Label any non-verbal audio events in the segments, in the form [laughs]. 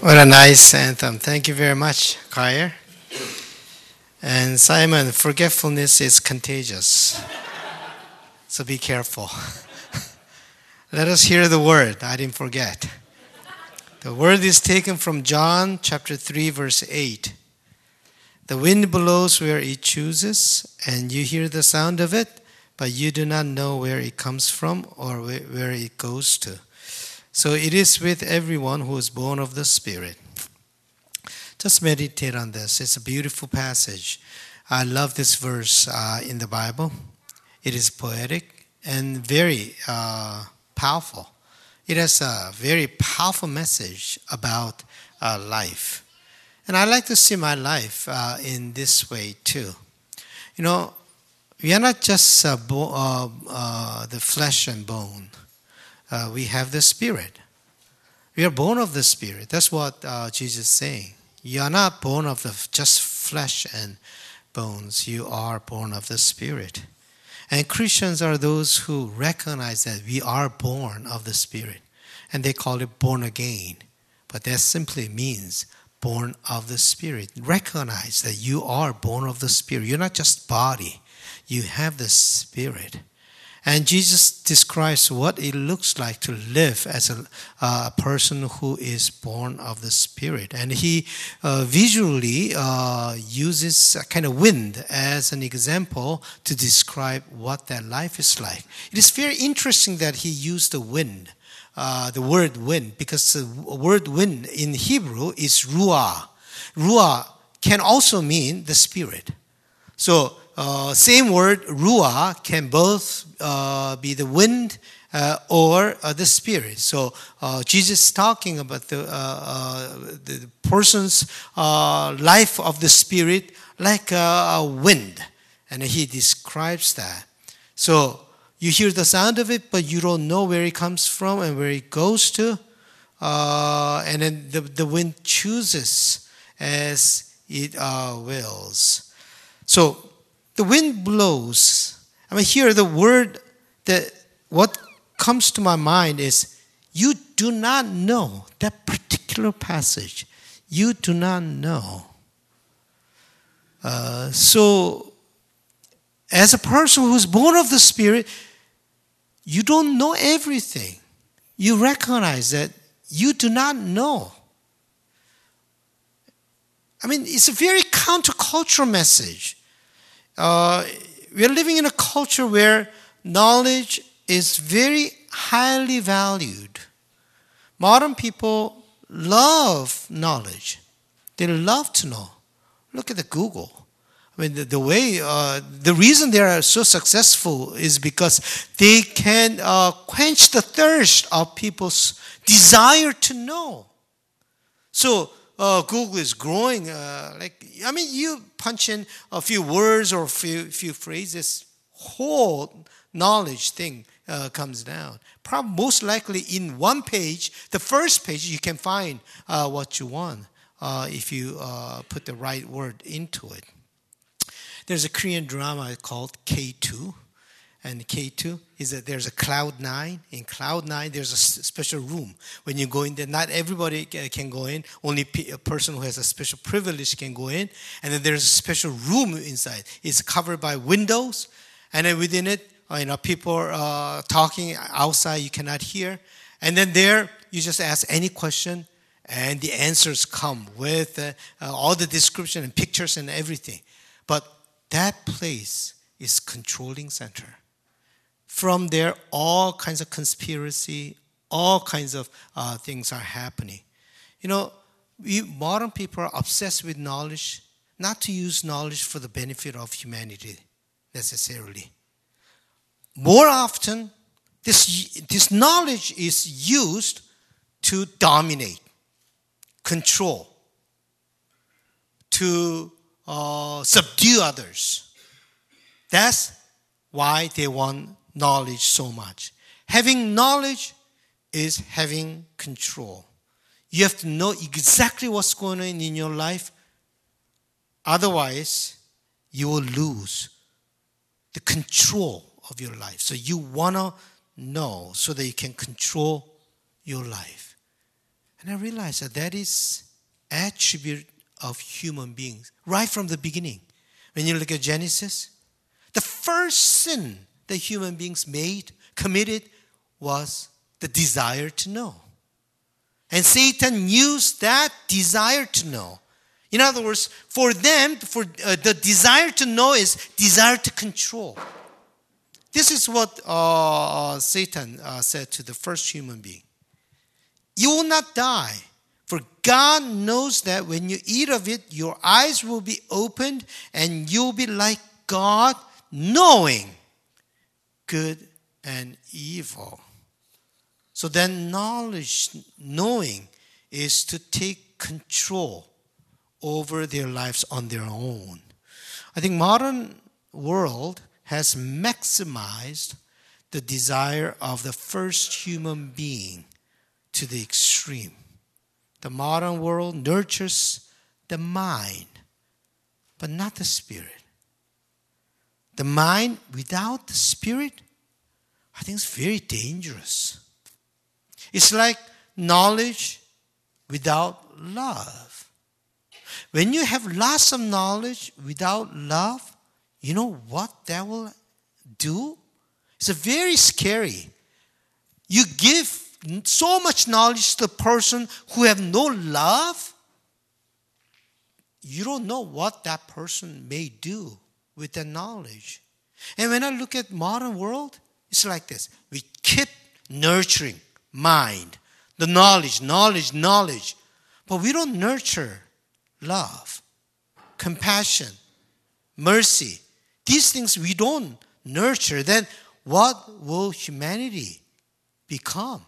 What a nice anthem. Thank you very much, choir. And Simon, forgetfulness is contagious. So be careful. [laughs] Let us hear the word. I didn't forget. The word is taken from John chapter 3 verse 8. The wind blows where it chooses, and you hear the sound of it, but you do not know where it comes from or where it goes to. So it is with everyone who is born of the Spirit. Just meditate on this. It's a beautiful passage. I love this verse uh, in the Bible. It is poetic and very uh, powerful. It has a very powerful message about uh, life. And I like to see my life uh, in this way too. You know, we are not just uh, bo- uh, the flesh and bone, uh, we have the spirit. We are born of the spirit. That's what uh, Jesus is saying. You are not born of the, just flesh and bones, you are born of the spirit. And Christians are those who recognize that we are born of the spirit. And they call it born again. But that simply means born of the spirit. Recognize that you are born of the spirit. You're not just body you have the Spirit. And Jesus describes what it looks like to live as a, person who is born of the Spirit. And he uh, visually uh, uses a kind of wind as an example to describe what that life is like. It is very interesting that he used the wind, uh, the word wind, because the word wind in Hebrew is ruah. Ruah can also mean the Spirit. So uh, same word, ruah, can both uh, be the wind uh, or uh, the spirit. So uh, Jesus is talking about the, uh, the person's life of the spirit like a wind. And he describes that. So you hear the sound of it, but you don't know where it comes from and where it goes to. and then the, the wind chooses as it wills. So the wind blows. I mean, here the word that what comes to my mind is you do not know that particular passage. You do not know. Uh, so, as a person who's born of the Spirit, you don't know everything. You recognize that you do not know. I mean, it's a very countercultural message. Uh, we are living in a culture where knowledge is very highly valued. Modern people love knowledge, they love to know. Look at the Google. I mean, the, the way, uh, the reason they are so successful is because they can uh, quench the thirst of people's desire to know. So, uh, Google is growing. Uh, like I mean, you punch in a few words or a few few phrases, whole knowledge thing uh, comes down. Probably most likely in one page, the first page, you can find uh, what you want uh, if you uh, put the right word into it. There's a Korean drama called K2 and K2 is that there's a cloud nine. In cloud nine, there's a special room. When you go in there, not everybody can go in. Only a person who has a special privilege can go in. And then there's a special room inside. It's covered by windows, and then within it, uh, you know, people are uh, talking outside. You cannot hear. And then there, you just ask any question, and the answers come with uh, uh, all the description and pictures and everything. But that place is controlling center from there, all kinds of conspiracy, all kinds of uh, things are happening. You know, we modern people are obsessed with knowledge, not to use knowledge for the benefit of humanity necessarily. More often, this, this knowledge is used to dominate, control, to uh, subdue others. That's why they want knowledge so much. Having knowledge is having control. You have to know exactly what's going on in your life. Otherwise, you will lose the control of your life. So you want to know so that you can control your life. And I realized that that is attribute of human beings right from the beginning. When you look at Genesis, the first sin that human beings made, committed, was the desire to know. And Satan used that desire to know. In other words, for them, for uh, the desire to know is desire to control. This is what uh, Satan uh, said to the first human being. You will not die. For God knows that when you eat of it, your eyes will be opened and you'll be like God, knowing good and evil. So then, knowledge, knowing, is to take control over their lives on their own. I think modern world has maximized the desire of the first human being to the extreme. The modern world nurtures the mind, but not the spirit. The mind without the spirit, I think it's very dangerous. It's like knowledge without love. When you have lots of knowledge without love, you know what that will do? It's a very scary. You give so much knowledge to the person who have no love, you don't know what that person may do with that knowledge. And when I look at modern world, it's like this. We keep nurturing mind, the knowledge, knowledge, knowledge. But we don't nurture love, compassion, mercy. These things we don't nurture. Then what will humanity become?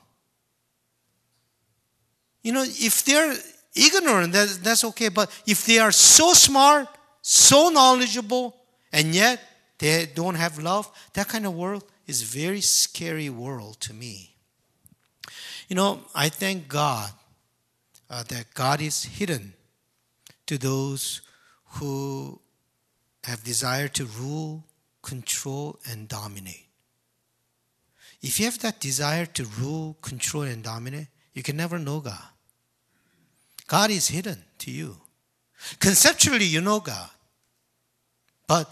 You know, if they're ignorant, that, that's okay. But if they are so smart, so knowledgeable, and yet they don't have love, that kind of world is very scary world to me. You know, I thank God uh, that God is hidden to those who have desire to rule, control, and dominate. If you have that desire to rule, control, and dominate, you can never know God. God is hidden to you. Conceptually, you know God. But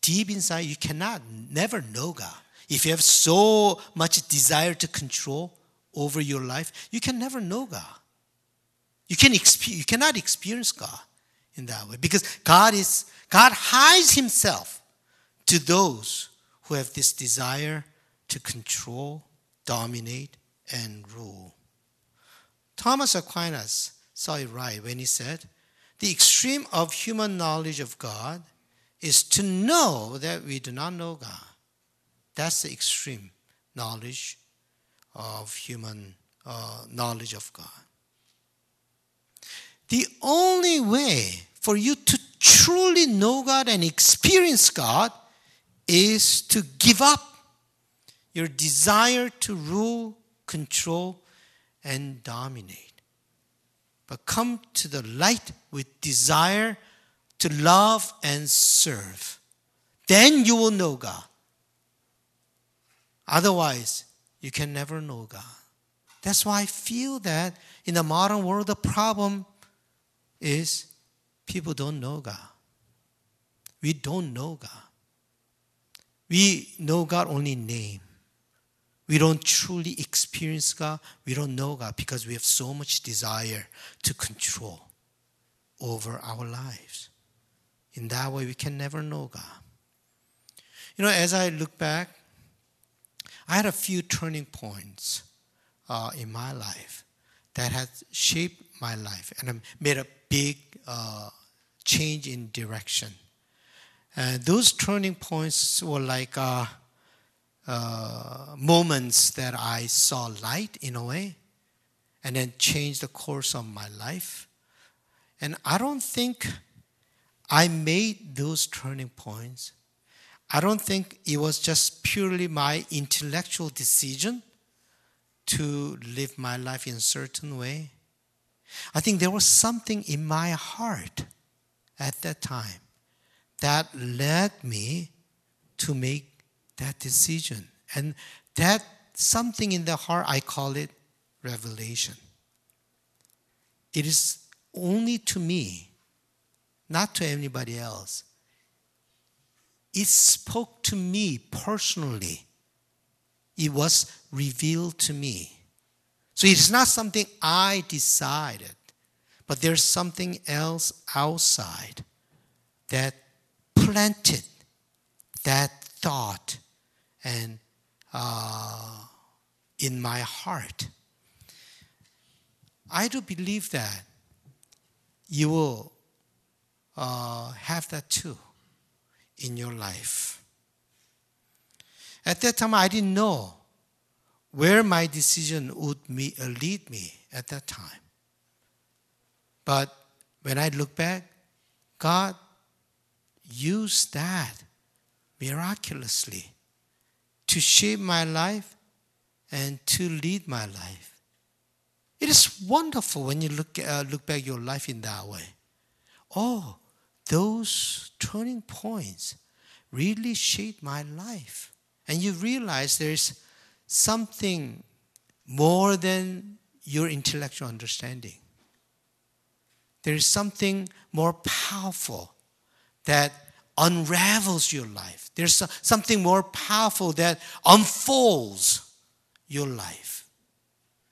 deep inside, you cannot never know God. If you have so much desire to control over your life, you can never know God. You, can exp- you cannot experience God in that way because God is God hides himself to those who have this desire to control, dominate, and rule. Thomas Aquinas saw it right when he said, The extreme of human knowledge of God is to know that we do not know God. That's the extreme knowledge of human uh, knowledge of God. The only way for you to truly know God and experience God is to give up your desire to rule, control, and dominate but come to the light with desire to love and serve. Then you will know God. Otherwise, you can never know God. That's why I feel that in the modern world, the problem is people don't know God. We don't know God. We know God only in name. We don't truly experience God. We don't know God because we have so much desire to control over our lives. In that way, we can never know God. You know, as I look back, I had a few turning points uh, in my life that had shaped my life and made a big uh, change in direction. And those turning points were like, uh, uh, moments that I saw light in a way and then changed the course of my life. And I don't think I made those turning points. I don't think it was just purely my intellectual decision to live my life in a certain way. I think there was something in my heart at that time that led me to make that decision. And that something in the heart, I call it revelation. it is only to me, not to anybody else. It spoke to me personally. It was revealed to me. So it's not something I decided, but there's something else outside that planted that thought and uh, in my heart. I do believe that you will uh, have that too in your life. At that time, I didn't know where my decision would me, uh, lead me at that time. But when I look back, God used that miraculously to shape my life and to lead my life. It is wonderful when you look, uh, look back your life in that way. Oh, those turning points really shaped my life. And you realize there's something more than your intellectual understanding. There is something more powerful that unravels your life. There's something more powerful that unfolds your life.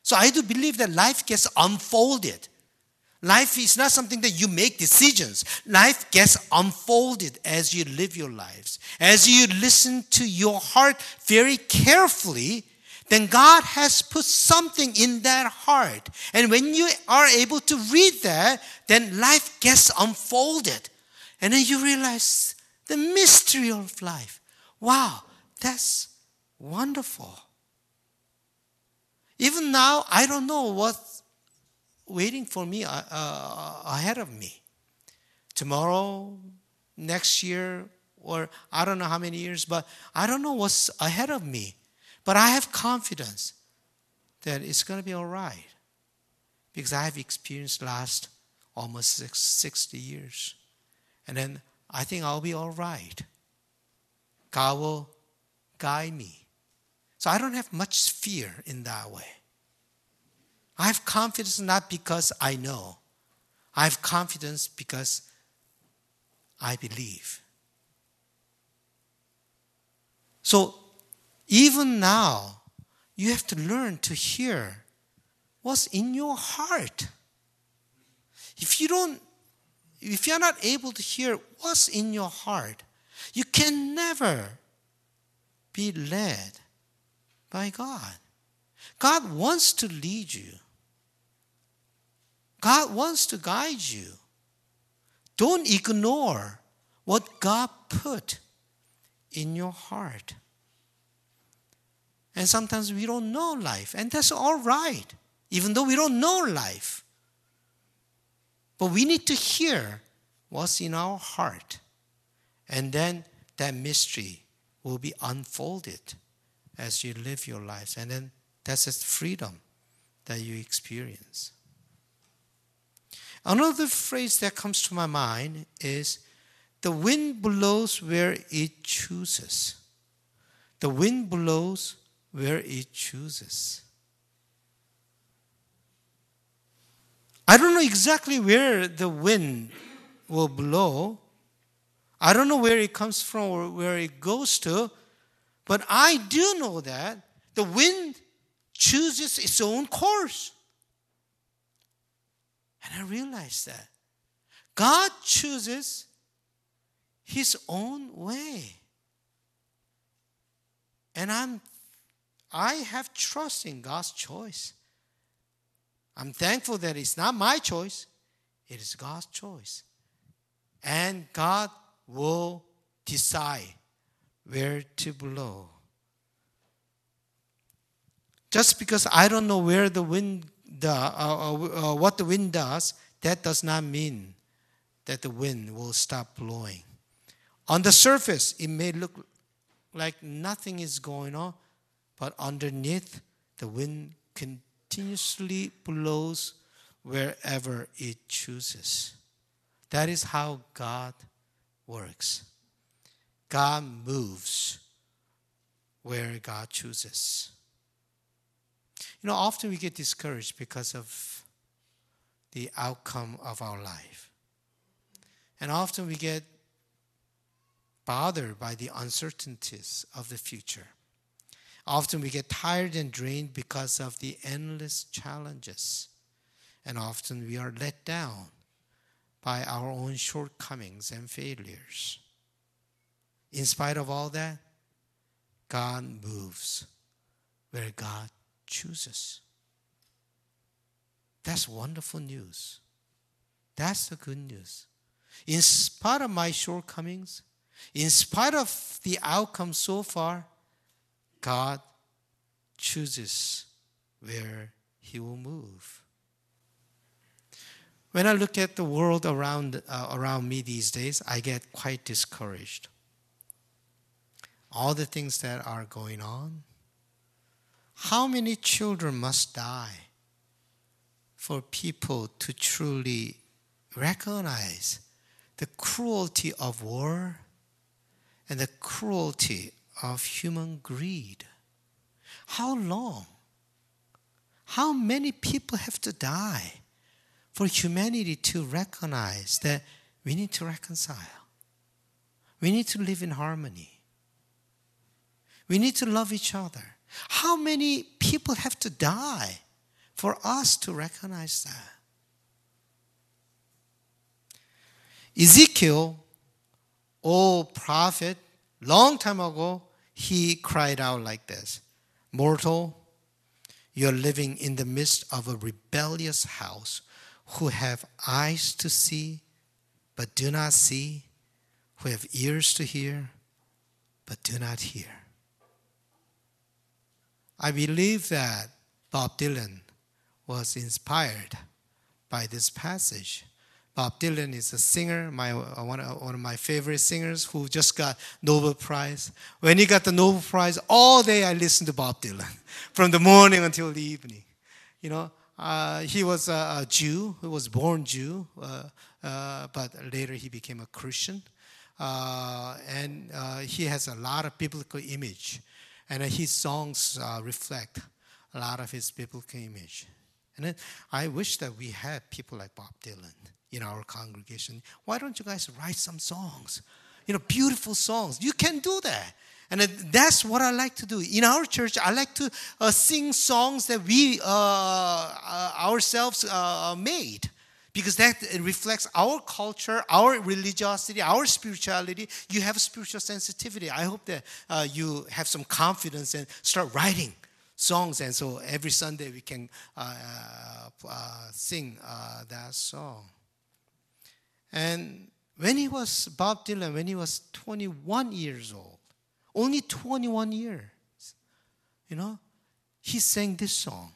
So I do believe that life gets unfolded. Life is not something that you make decisions. Life gets unfolded as you live your lives. As you listen to your heart very carefully, then God has put something in that heart. And when you are able to read that, then life gets unfolded. And then you realize the mystery of life. Wow, that's wonderful. Even now, I don't know what's waiting for me uh, uh, ahead of me. Tomorrow, next year, or I don't know how many years, but I don't know what's ahead of me. But I have confidence that it's going to be all right because I have experienced last almost 60 years. And then I think I'll be all right. God will guide me. So I don't have much fear in that way. I have confidence not because I know, I have confidence because I believe. So even now, you have to learn to hear what's in your heart. If you don't, if you're not able to hear what's in your heart, you can never be led by God. God wants to lead you. God wants to guide you. Don't ignore what God put in your heart. And sometimes we don't know life, and that's all right, even though we don't know life. But we need to hear what's in our heart, and then that mystery will be unfolded as you live your lives. And then that's the freedom that you experience. Another phrase that comes to my mind is the wind blows where it chooses. The wind blows where it chooses. I don't know exactly where the wind will blow. I don't know where it comes from or where it goes to, but I do know that the wind chooses its own course. And I realized that God chooses his own way. And I'm I have trust in God's choice. I'm thankful that it's not my choice, it is God's choice. And God will decide where to blow. Just because I don't know where the wind, the, uh, uh, uh, what the wind does, that does not mean that the wind will stop blowing. On the surface, it may look like nothing is going on, but underneath, the wind continuously blows wherever it chooses. That is how God works. God moves where God chooses. You know, often we get discouraged because of the outcome of our life. And often we get bothered by the uncertainties of the future. Often we get tired and drained because of the endless challenges. And often we are let down by our own shortcomings and failures. In spite of all that, God moves where God chooses. That's wonderful news. That's the good news. In spite of my shortcomings, in spite of the outcome so far, God chooses where He will move. When I look at the world around, uh, around me these days, I get quite discouraged. All the things that are going on. How many children must die for people to truly recognize the cruelty of war and the cruelty of human greed. How long? How many people have to die for humanity to recognize that we need to reconcile? We need to live in harmony. We need to love each other. How many people have to die for us to recognize that? Ezekiel, old prophet, long time ago, he cried out like this Mortal, you're living in the midst of a rebellious house who have eyes to see but do not see, who have ears to hear but do not hear. I believe that Bob Dylan was inspired by this passage Bob Dylan is a singer, my, uh, one, one of my favorite singers who just got Nobel Prize. When he got the Nobel Prize, all day I listened to Bob Dylan, [laughs] from the morning until the evening. You know, uh, he was a, a, Jew, he was born Jew, uh, uh, but later he became a Christian. Uh, and uh, he has a lot of biblical image, and his songs reflect a lot of his biblical image. And then I wish that we had people like Bob Dylan in our congregation. Why don't you guys write some songs? You know, beautiful songs. You can do that. And that's what I like to do. In our church, I like to uh, sing songs that we uh, uh, ourselves uh, made because that reflects our culture, our religiosity, our spirituality. You have spiritual sensitivity. I hope that uh, you have some confidence and start writing songs. And so every Sunday we can uh, sing that song. And when he was, Bob Dylan, when he was 21 years old, only 21 years, you know, he sang this song.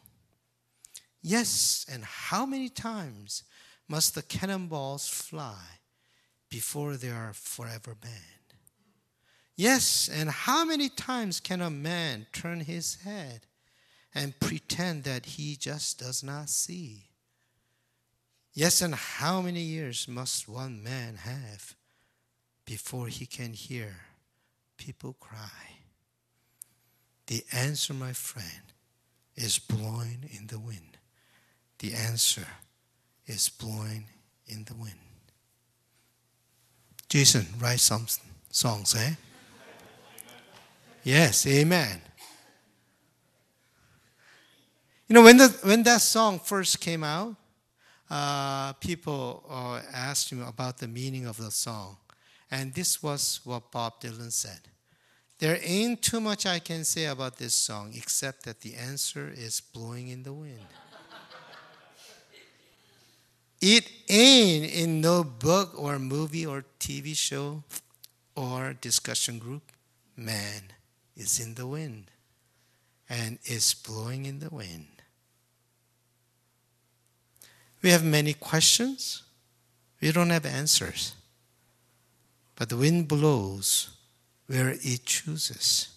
Yes, and how many times must the cannonballs fly before they are forever banned? Yes, and how many times can a man turn his head and pretend that he just does not see? Yes, and how many years must one man have before he can hear people cry? The answer, my friend, is blowing in the wind. The answer is blowing in the wind. Jason, write some songs, eh? Yes, amen. You know, when, the, when that song first came out, uh, people uh, asked him about the meaning of the song. And this was what Bob Dylan said. There ain't too much I can say about this song except that the answer is blowing in the wind. It ain't in no book or movie or TV show or discussion group. Man is in the wind and is blowing in the wind. We have many questions. We don't have answers. But the wind blows where it chooses.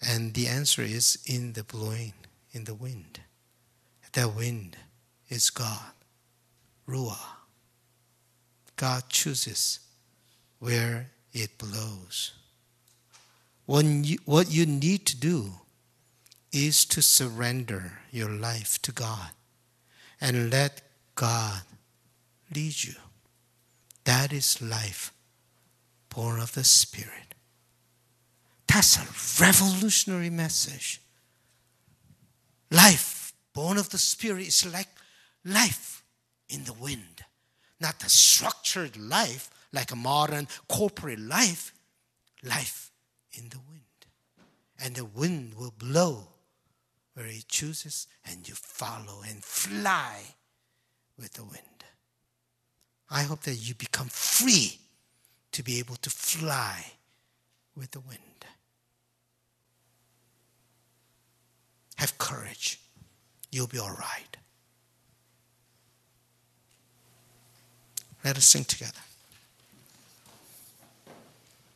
And the answer is in the blowing, in the wind. That wind is God, Ruah. God chooses where it blows. You, what you need to do is to surrender your life to God and let God lead you. That is life born of the Spirit. That's a revolutionary message. Life born of the Spirit is like life in the wind, not the structured life like a modern corporate life, life in the wind. And the wind will blow where it chooses, and you follow and fly with the wind. I hope that you become free to be able to fly with the wind. Have courage. You'll be all right. Let us sing together.